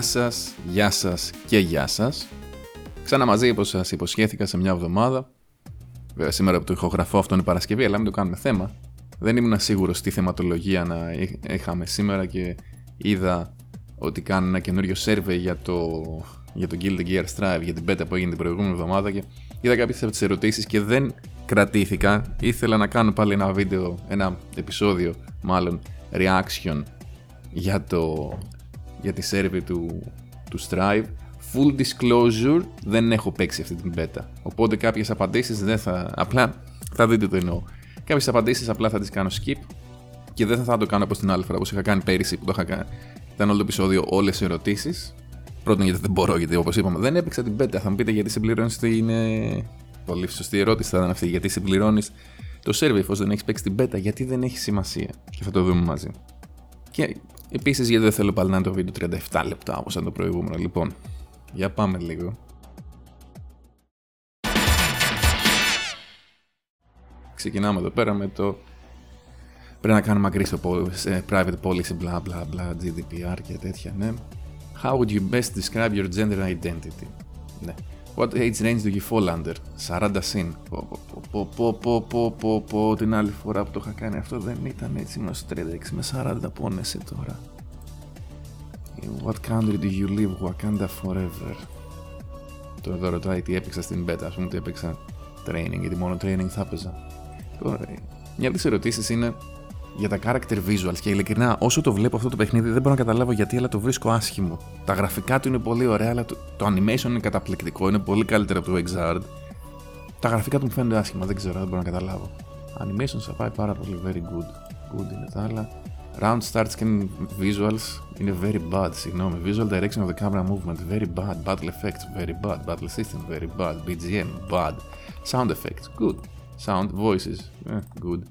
Γεια σας, γεια σας και γεια σας. Ξανά μαζί όπως σας υποσχέθηκα σε μια εβδομάδα. Βέβαια σήμερα που το ηχογραφώ αυτό είναι Παρασκευή, αλλά μην το κάνουμε θέμα. Δεν ήμουν σίγουρος τι θεματολογία να είχαμε σήμερα και είδα ότι κάνω ένα καινούριο survey για το, για το Guild Gear Strive, για την beta που έγινε την προηγούμενη εβδομάδα και είδα κάποιες από τις ερωτήσεις και δεν κρατήθηκα. Ήθελα να κάνω πάλι ένα βίντεο, ένα επεισόδιο μάλλον reaction για, το, για τη survey του, του Strive. Full disclosure, δεν έχω παίξει αυτή την beta. Οπότε κάποιες απαντήσεις δεν θα... Απλά θα δείτε το εννοώ. Κάποιες απαντήσεις απλά θα τις κάνω skip και δεν θα το κάνω όπως την άλλη φορά, όπως είχα κάνει πέρυσι που το είχα κάνει. Ήταν όλο το επεισόδιο όλες οι ερωτήσεις. Πρώτον γιατί δεν μπορώ, γιατί όπως είπαμε δεν έπαιξα την beta. Θα μου πείτε γιατί συμπληρώνεις είναι Πολύ σωστή ερώτηση θα ήταν αυτή. Γιατί συμπληρώνεις το survey εφόσον δεν έχεις παίξει την beta, γιατί δεν έχει σημασία. Και θα το δούμε μαζί. Και επίσης γιατί δεν θέλω πάλι να είναι το βίντεο 37 λεπτά όπως ήταν το προηγούμενο. Λοιπόν, για πάμε λίγο. Ξεκινάμε εδώ πέρα με το Πρέπει να κάνουμε agree στο private policy, bla bla bla, GDPR και τέτοια, ναι. How would you best describe your gender identity? Ναι. What age range do you fall under? 40 συν. Πω, πω, πω, πω, πω, πω, πω, την άλλη φορά που το είχα κάνει αυτό δεν ήταν έτσι, ήμουν στο 36 με 40 πόνεσαι τώρα. What country do you live, Wakanda forever? Το εδώ ρωτάει τι έπαιξα στην beta, ας πούμε ότι έπαιξα training, γιατί μόνο training θα έπαιζα. Τώρα, μια από τις ερωτήσεις είναι για τα character visuals και ειλικρινά όσο το βλέπω αυτό το παιχνίδι δεν μπορώ να καταλάβω γιατί αλλά το βρίσκω άσχημο. Τα γραφικά του είναι πολύ ωραία αλλά το, το animation είναι καταπληκτικό, είναι πολύ καλύτερο από το Exard. Τα γραφικά του μου φαίνονται άσχημα, δεν ξέρω, δεν μπορώ να καταλάβω. Animation θα πάει πάρα πολύ, very good. Good είναι τα άλλα. Round starts και visuals είναι very bad, συγγνώμη. Visual direction of the camera movement, very bad. Battle effects, very bad. Battle system, very bad. BGM, bad. Sound effects, good. Sound voices, eh, good.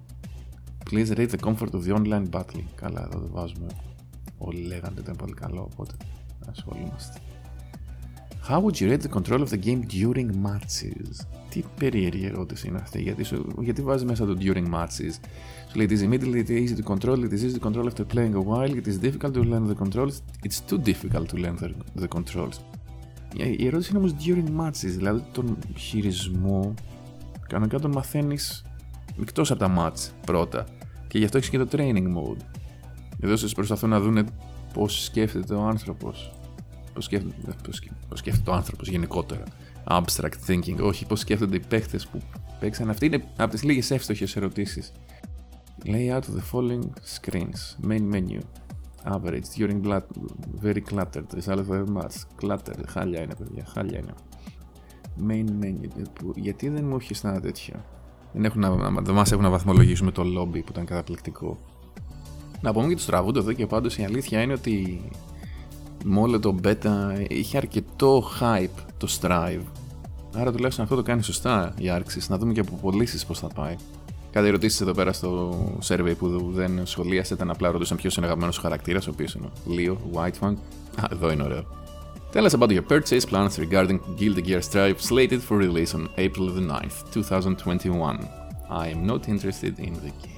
Please rate the comfort of the online battling. Καλά, εδώ δεν βάζουμε. Όλοι λέγανε ότι ήταν πολύ καλό, οπότε ασχολούμαστε. How would you rate the control of the game during matches? Τι περίεργη ερώτηση είναι αυτή, γιατί, σου, γιατί βάζει μέσα το during matches. Σου λέει, it is immediately easy to control, it is easy to control after playing a while, it is difficult to learn the controls, it's too difficult to learn the, the controls. Η ερώτηση είναι όμως during matches, δηλαδή τον χειρισμό, κανονικά τον μαθαίνεις εκτός από τα match πρώτα. Και γι' αυτό έχεις και το training mode. Εδώ σας προσπαθούν να δουν πώς σκέφτεται ο άνθρωπος. Πώς σκέφτεται, πώς σκέφτεται ο άνθρωπος γενικότερα. Abstract thinking, όχι πώς σκέφτονται οι παίχτε που παίξαν. Αυτή είναι από τις λίγες εύστοχες ερωτήσεις. Layout of the following screens. Main menu. Average. During blood. Very cluttered. Result of match. Cluttered. Χάλια είναι, παιδιά. Χάλια είναι. Main menu. Γιατί δεν μου έχεις ένα τέτοιο; Δεν, έχουν να, δεν μας έχουν να βαθμολογήσουμε το lobby που ήταν καταπληκτικό. Να πούμε και τους τραβούνται εδώ και πάντως η αλήθεια είναι ότι με όλο το beta είχε αρκετό hype το Strive. Άρα τουλάχιστον αυτό το κάνει σωστά η άρξη. Να δούμε και από πωλήσεις πώς θα πάει. Κάτι ερωτήσεις εδώ πέρα στο survey που δεν σχολίασε ήταν απλά ρωτούσαν ποιος είναι ο αγαπημένος χαρακτήρας, ο οποίος είναι ο Leo Whitefang. Α, εδώ είναι ωραίο. Tell us about your purchase plans regarding Guilty Gear Strive slated for release on April the 9th, 2021. I am not interested in the game.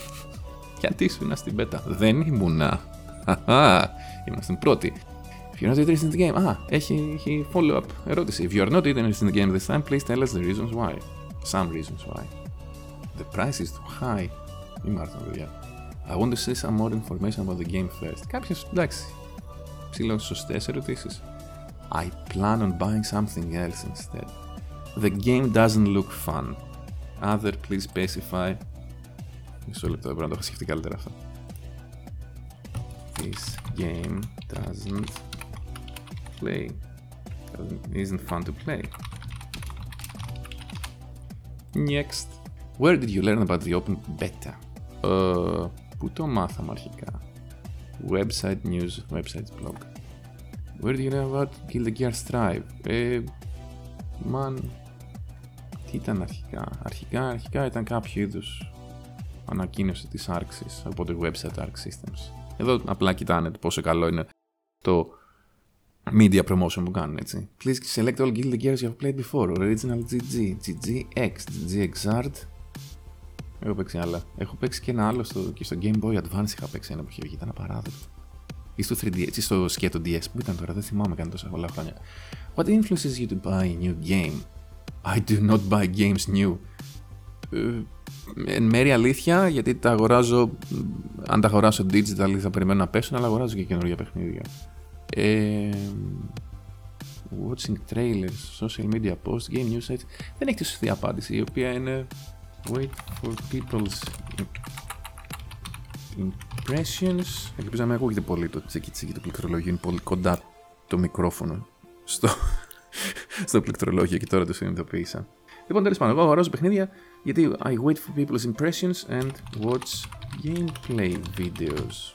Γιατί σου είναι στην πέτα. Δεν ήμουνα. Είμαστε στην πρώτη. If you're not interested in the game, ah, έχει, έχει follow-up ερώτηση. If you are not interested in the game this time, please tell us the reasons why. Some reasons why. The price is too high. Μη μάθω, παιδιά. I want to see some more information about the game first. Κάποιες, εντάξει, ψηλό σωστές ερωτήσεις. I plan on buying something else instead. The game doesn't look fun. Other please specify. Μισό λεπτό, δεν πρέπει να το έχω σκεφτεί καλύτερα αυτό. This game doesn't play. Isn't fun to play. Next. Where did you learn about the open beta? Uh, πού το μάθαμε αρχικά. Website news, website blog. Where do you know about Kill the Gear Strive? Ε, man, τι ήταν αρχικά. Αρχικά, αρχικά ήταν κάποιο είδου ανακοίνωση της άρξης από το website Arc Systems. Εδώ απλά κοιτάνε πόσο καλό είναι το media promotion που κάνουν έτσι. Please select all Guild Gears you have played before. Original GG, GGX, GGXart, Έχω παίξει άλλα. Έχω παίξει και ένα άλλο στο, και στο Game Boy Advance είχα παίξει ένα που είχε βγει, ήταν απαράδεκτο. ή στο 3DS ή στο σκέτο DS. Πού ήταν τώρα, δεν θυμάμαι καν τόσα πολλά χρόνια. What influences you to buy a new game? I do not buy games new. Ε, εν μέρει αλήθεια, γιατί τα αγοράζω, αν τα αγοράσω digital θα περιμένω να πέσουν, αλλά αγοράζω και καινούργια παιχνίδια. Ε, watching trailers, social media posts, game news sites. Δεν έχει τη σωστή απάντηση, η οποία είναι wait for people's impressions. Ελπίζω να μην ακούγεται πολύ το τσίκι τσίκι του πληκτρολογίου, είναι πολύ κοντά το μικρόφωνο στο, στο πληκτρολόγιο και τώρα το συνειδητοποίησα. Λοιπόν, τέλος πάντων, εγώ αγοράζω παιχνίδια γιατί I wait for people's impressions and watch gameplay videos.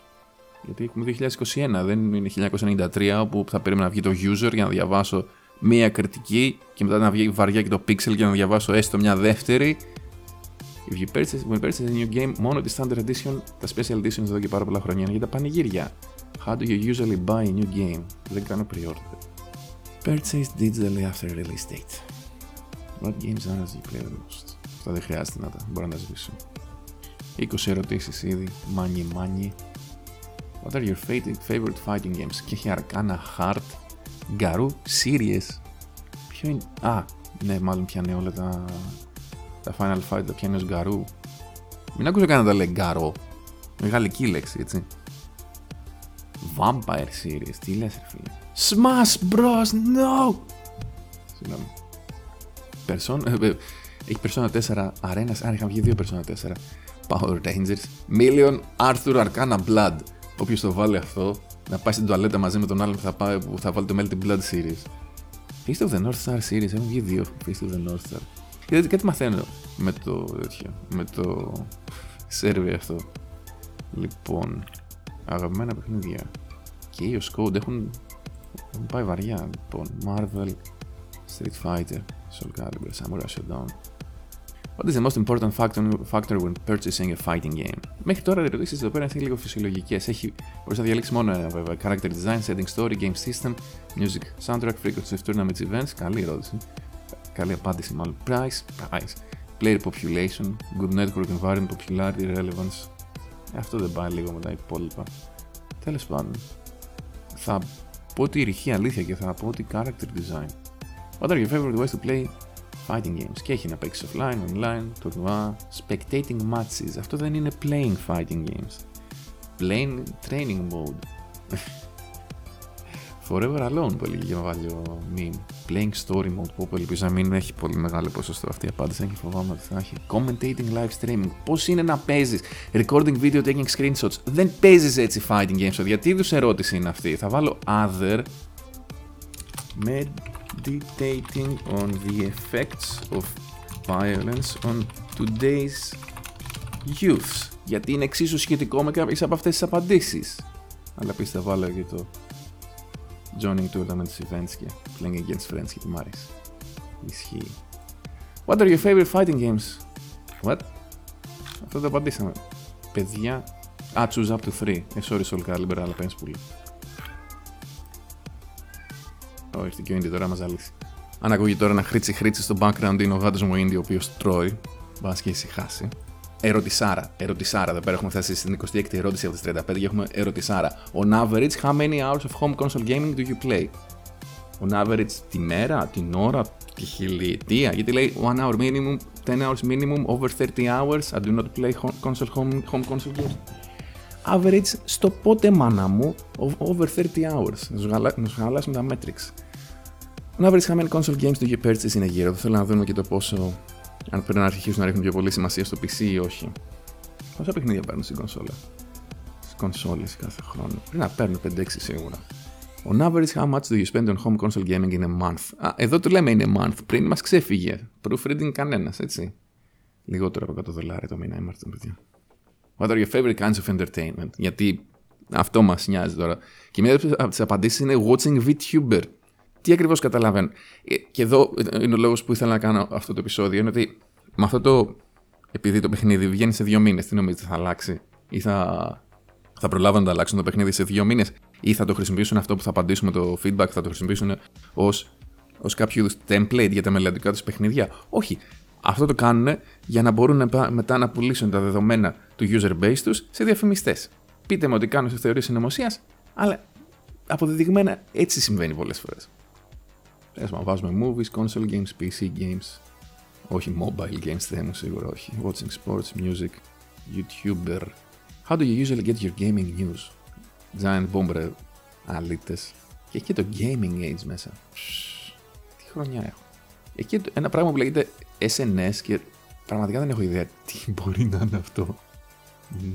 Γιατί έχουμε 2021, δεν είναι 1993 όπου θα περίμενα να βγει το user για να διαβάσω μία κριτική και μετά να βγει βαριά και το pixel για να διαβάσω έστω μια δεύτερη. If you purchase, when purchase a new game, μόνο τη standard edition, τα special editions εδώ και πάρα πολλά χρόνια είναι για τα πανηγύρια. How do you usually buy a new game? Δεν κάνω pre-order. Purchase digitally after release date. What games are you play the most? Αυτά δεν χρειάζεται να τα μπορώ να τα σβήσω. 20 ερωτήσεις ήδη, μάνι μάνι. What are your favorite fighting games? Και έχει Arcana Heart, Garou, Series. Ποιο είναι... Α, ναι, μάλλον πιάνε όλα τα, τα Final Fight, τα πιάνε ως Garou. Μην ακούσω κανένα να τα λέει Garou. Μεγαλική λέξη, έτσι. Vampire Series, τι λες ρε φίλε. Smash Bros, no! Συγγνώμη. Persona, ε, ε, έχει Persona 4 Arena, αν είχαν βγει δύο Persona 4. Power Rangers, Million Arthur Arcana Blood. Όποιος το βάλει αυτό, να πάει στην τουαλέτα μαζί με τον άλλον που θα, πάει, που θα βάλει το Melting Blood Series. Feast of the North Star Series, έχουν βγει δύο Feast of the North Star. Γιατί κάτι μαθαίνω με το τέτοιο, με το σερβι αυτό. Λοιπόν, αγαπημένα παιχνίδια. Και οι Code έχουν, έχουν πάει βαριά. Λοιπόν, Marvel, Street Fighter, Soul Calibur, Samurai Shodown. What is the most important factor, factor when purchasing a fighting game? Μέχρι τώρα οι ερωτήσει εδώ πέρα είναι λίγο φυσιολογικέ. Έχει μπορεί να διαλέξει μόνο ένα βέβαια. Character design, setting story, game system, music, soundtrack, frequency of tournaments events. Καλή ερώτηση. Καλή απάντηση μάλλον. Price, price. Player population, good network environment, popularity, relevance. Αυτό δεν πάει λίγο με τα υπόλοιπα. Τέλο πάντων. Θα πω τη ρηχή αλήθεια και θα πω ότι character design. What are your favorite ways to play fighting games και έχει να παίξει offline, online, τουρνουά, spectating matches. Αυτό δεν είναι playing fighting games. Playing training mode. Forever Alone που έλεγε για βάλιο meme. Playing story mode που ελπίζω να μην έχει πολύ μεγάλο ποσοστό αυτή η απάντηση. έχει φοβάμαι ότι θα έχει. Commentating live streaming. Πώς είναι να παίζεις. Recording video, taking screenshots; Δεν παίζεις έτσι fighting games. Γιατί είδους ερώτηση είναι αυτή; Θα βάλω other. meditating on the effects of violence on today's youth. Γιατί είναι εξίσου σχετικό με κάποιες από αυτές τις απαντήσεις. Αλλά πίστε βάλω και το joining tournaments events και playing against friends και τι μ' άρεσε. Ισχύει. What are your favorite fighting games? What? Αυτό το απαντήσαμε. Παιδιά. Α, choose up to 3. Ε, sorry, Soul Calibur, αλλά παίρνεις πολύ. Όχι, και ο Ίντι τώρα μας ζαλίσει. Αν ακούγει τώρα ένα χρήτσι χρήτσι στο background είναι ο γάτος μου Ίντι ο οποίος τρώει. Μπας και ησυχάσει. Ερωτησάρα. Ερωτησάρα. Εδώ πέρα έχουμε φτάσει στην 26η ερώτηση από τις 35 και έχουμε ερωτησάρα. On average, how many hours of home console gaming do you play? On average, τη μέρα, την ώρα, τη χιλιετία. Γιατί λέει one hour minimum, 10 hours minimum, over 30 hours. I do not play console, home, home console games. Average στο πότε μάνα μου, over 30 hours. Να σου χαλάσουμε τα metrics. Να βρει χαμένη console games του purchase είναι γύρω. Θέλω να δούμε και το πόσο. Αν πρέπει να αρχίσουν να ρίχνουν πιο πολύ σημασία στο PC ή όχι. Πόσα παιχνίδια παίρνουν στην κονσόλα; Στις κονσόλες κάθε χρόνο. Πρέπει να παίρνουν 5-6 σίγουρα. On average, how much do you spend on home console gaming in a month? Α, εδώ του λέμε είναι month. Πριν μας ξέφυγε. Proofreading κανένας, έτσι. Λιγότερο από 100 δολάρια το μήνα ήμασταν, παιδιά. What are your favorite kinds of entertainment? Γιατί αυτό μας νοιάζει τώρα. Και μία από τις απαντήσεις είναι watching VTuber. Τι ακριβώς καταλαβαίνω. Ε, και εδώ είναι ο λόγος που ήθελα να κάνω αυτό το επεισόδιο. Είναι ότι με αυτό το. Επειδή το παιχνίδι βγαίνει σε δύο μήνες, τι νομίζετε, θα αλλάξει, ή θα, θα προλάβουν να το αλλάξουν το παιχνίδι σε δύο μήνες, ή θα το χρησιμοποιήσουν αυτό που θα απαντήσουμε το feedback, θα το χρησιμοποιήσουν ως ως κάποιο είδους template για τα μελλοντικά τους παιχνίδια. Όχι. Αυτό το κάνουν για να μπορούν μετά να πουλήσουν τα δεδομένα του user base τους σε διαφημιστές. Πείτε μου ότι κάνω σε θεωρίες συνωμοσίας, Αλλά αποδεδειγμένα έτσι συμβαίνει πολλές φορές. Τέλο βάζουμε movies, console games, PC games. Όχι mobile games, δεν είναι σίγουρα, όχι. Watching sports, music, YouTuber. How do you usually get your gaming news? Giant Bomber αλήτες. Και εκεί το gaming age μέσα. Τι χρονιά έχω. Εκεί ένα πράγμα που λέγεται SNS και πραγματικά δεν έχω ιδέα τι μπορεί να είναι αυτό.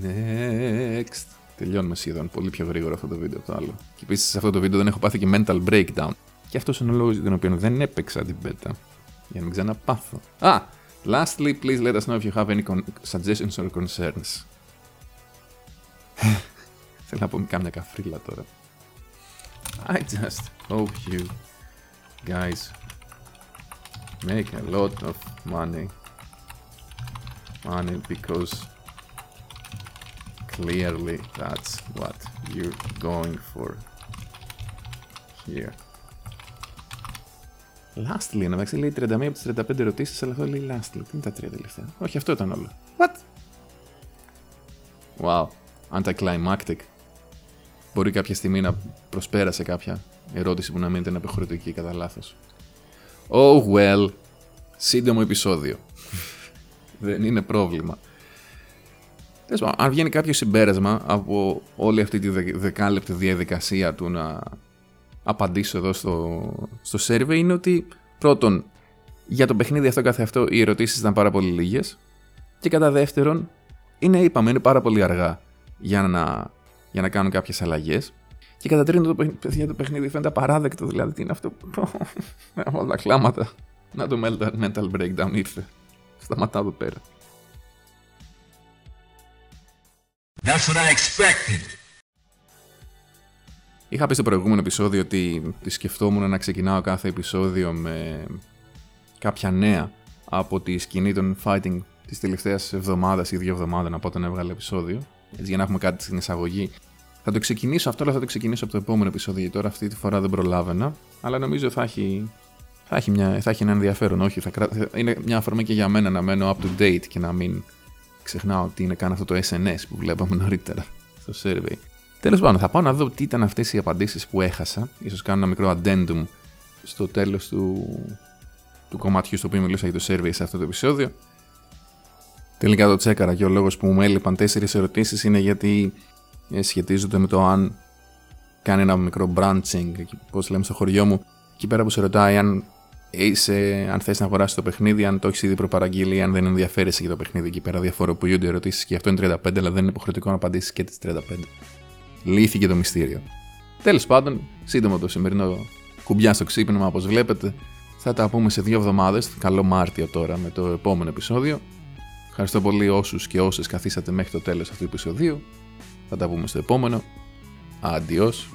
Next. Τελειώνουμε σχεδόν πολύ πιο γρήγορα αυτό το βίντεο από το άλλο. Και επίσης σε αυτό το βίντεο δεν έχω πάθει και mental breakdown. Και αυτό είναι ο λόγο για τον οποίο δεν έπαιξα την beta. Για να μην ξαναπάθω. Α! Lastly, please let us know if you have any suggestions or concerns. Θέλω να πω κάμια καφρίλα τώρα. I just hope you guys make a lot of money. Money because clearly that's what you're going for here. Lastly, να λέει 31 από τις 35 ερωτήσεις, αλλά αυτό λέει lastly. Τι είναι τα τρία τελευταία; Όχι, αυτό ήταν όλο. What? Wow. Anticlimactic μπορεί κάποια στιγμή να προσπέρασε κάποια ερώτηση που να μην ήταν απεχωρητική κατά λάθος. Oh well, σύντομο επεισόδιο. Δεν είναι πρόβλημα. αν βγαίνει κάποιο συμπέρασμα από όλη αυτή τη δεκάλεπτη διαδικασία του να απαντήσω εδώ στο, στο survey είναι ότι πρώτον, για το παιχνίδι αυτό καθε αυτό οι ερωτήσεις ήταν πάρα πολύ λίγες και κατά δεύτερον, είναι είπαμε, είναι πάρα πολύ αργά για να για να κάνουν κάποιες αλλαγές. Και κατά τρίτον, το παιχνίδι, το παιχνίδι φαίνεται απαράδεκτο. Δηλαδή, τι είναι αυτό. Όλα τα κλάματα. Να το mental breakdown ήρθε. Σταματάω εδώ πέρα. That's what I expected. Είχα πει στο προηγούμενο επεισόδιο ότι τη σκεφτόμουν να ξεκινάω κάθε επεισόδιο με κάποια νέα από τη σκηνή των fighting της τελευταίας εβδομάδας ή δύο εβδομάδων από όταν έβγαλε επεισόδιο έτσι, για να έχουμε κάτι στην εισαγωγή. Θα το ξεκινήσω αυτό, αλλά θα το ξεκινήσω από το επόμενο επεισόδιο. Γιατί τώρα αυτή τη φορά δεν προλάβαινα. Αλλά νομίζω θα έχει, θα έχει, μια, θα έχει ένα ενδιαφέρον. Όχι, θα, είναι μια αφορμή και για μένα να μένω up to date και να μην ξεχνάω τι είναι καν αυτό το SNS που βλέπαμε νωρίτερα στο survey. Τέλος πάντων, θα πάω να δω τι ήταν αυτές οι απαντήσεις που έχασα. σω κάνω ένα μικρό addendum στο τέλος του, του κομματιού στο οποίο μιλούσα για το survey σε αυτό το επεισόδιο. Τελικά το τσέκαρα και ο λόγος που μου έλειπαν τέσσερις ερωτήσεις είναι γιατί ε, σχετίζονται με το αν κάνει ένα μικρό branching, πώς λέμε στο χωριό μου, εκεί πέρα που σε ρωτάει αν, είσαι, αν θες να αγοράσεις το παιχνίδι, αν το έχεις ήδη προπαραγγείλει, αν δεν ενδιαφέρεσαι για το παιχνίδι. Εκεί πέρα διαφοροποιούνται ερωτήσεις και αυτό είναι 35, αλλά δεν είναι υποχρεωτικό να απαντήσεις και τις 35. Λύθηκε το μυστήριο. Τέλος πάντων, σύντομο το σημερινό κουμπιά στο ξύπνημα, όπως βλέπετε. Θα τα πούμε σε δύο εβδομάδες, καλό Μάρτιο τώρα με το επόμενο επεισόδιο. Ευχαριστώ πολύ όσους και όσες καθίσατε μέχρι το τέλος αυτού του επεισοδίου. Θα τα πούμε στο επόμενο. Αντιός.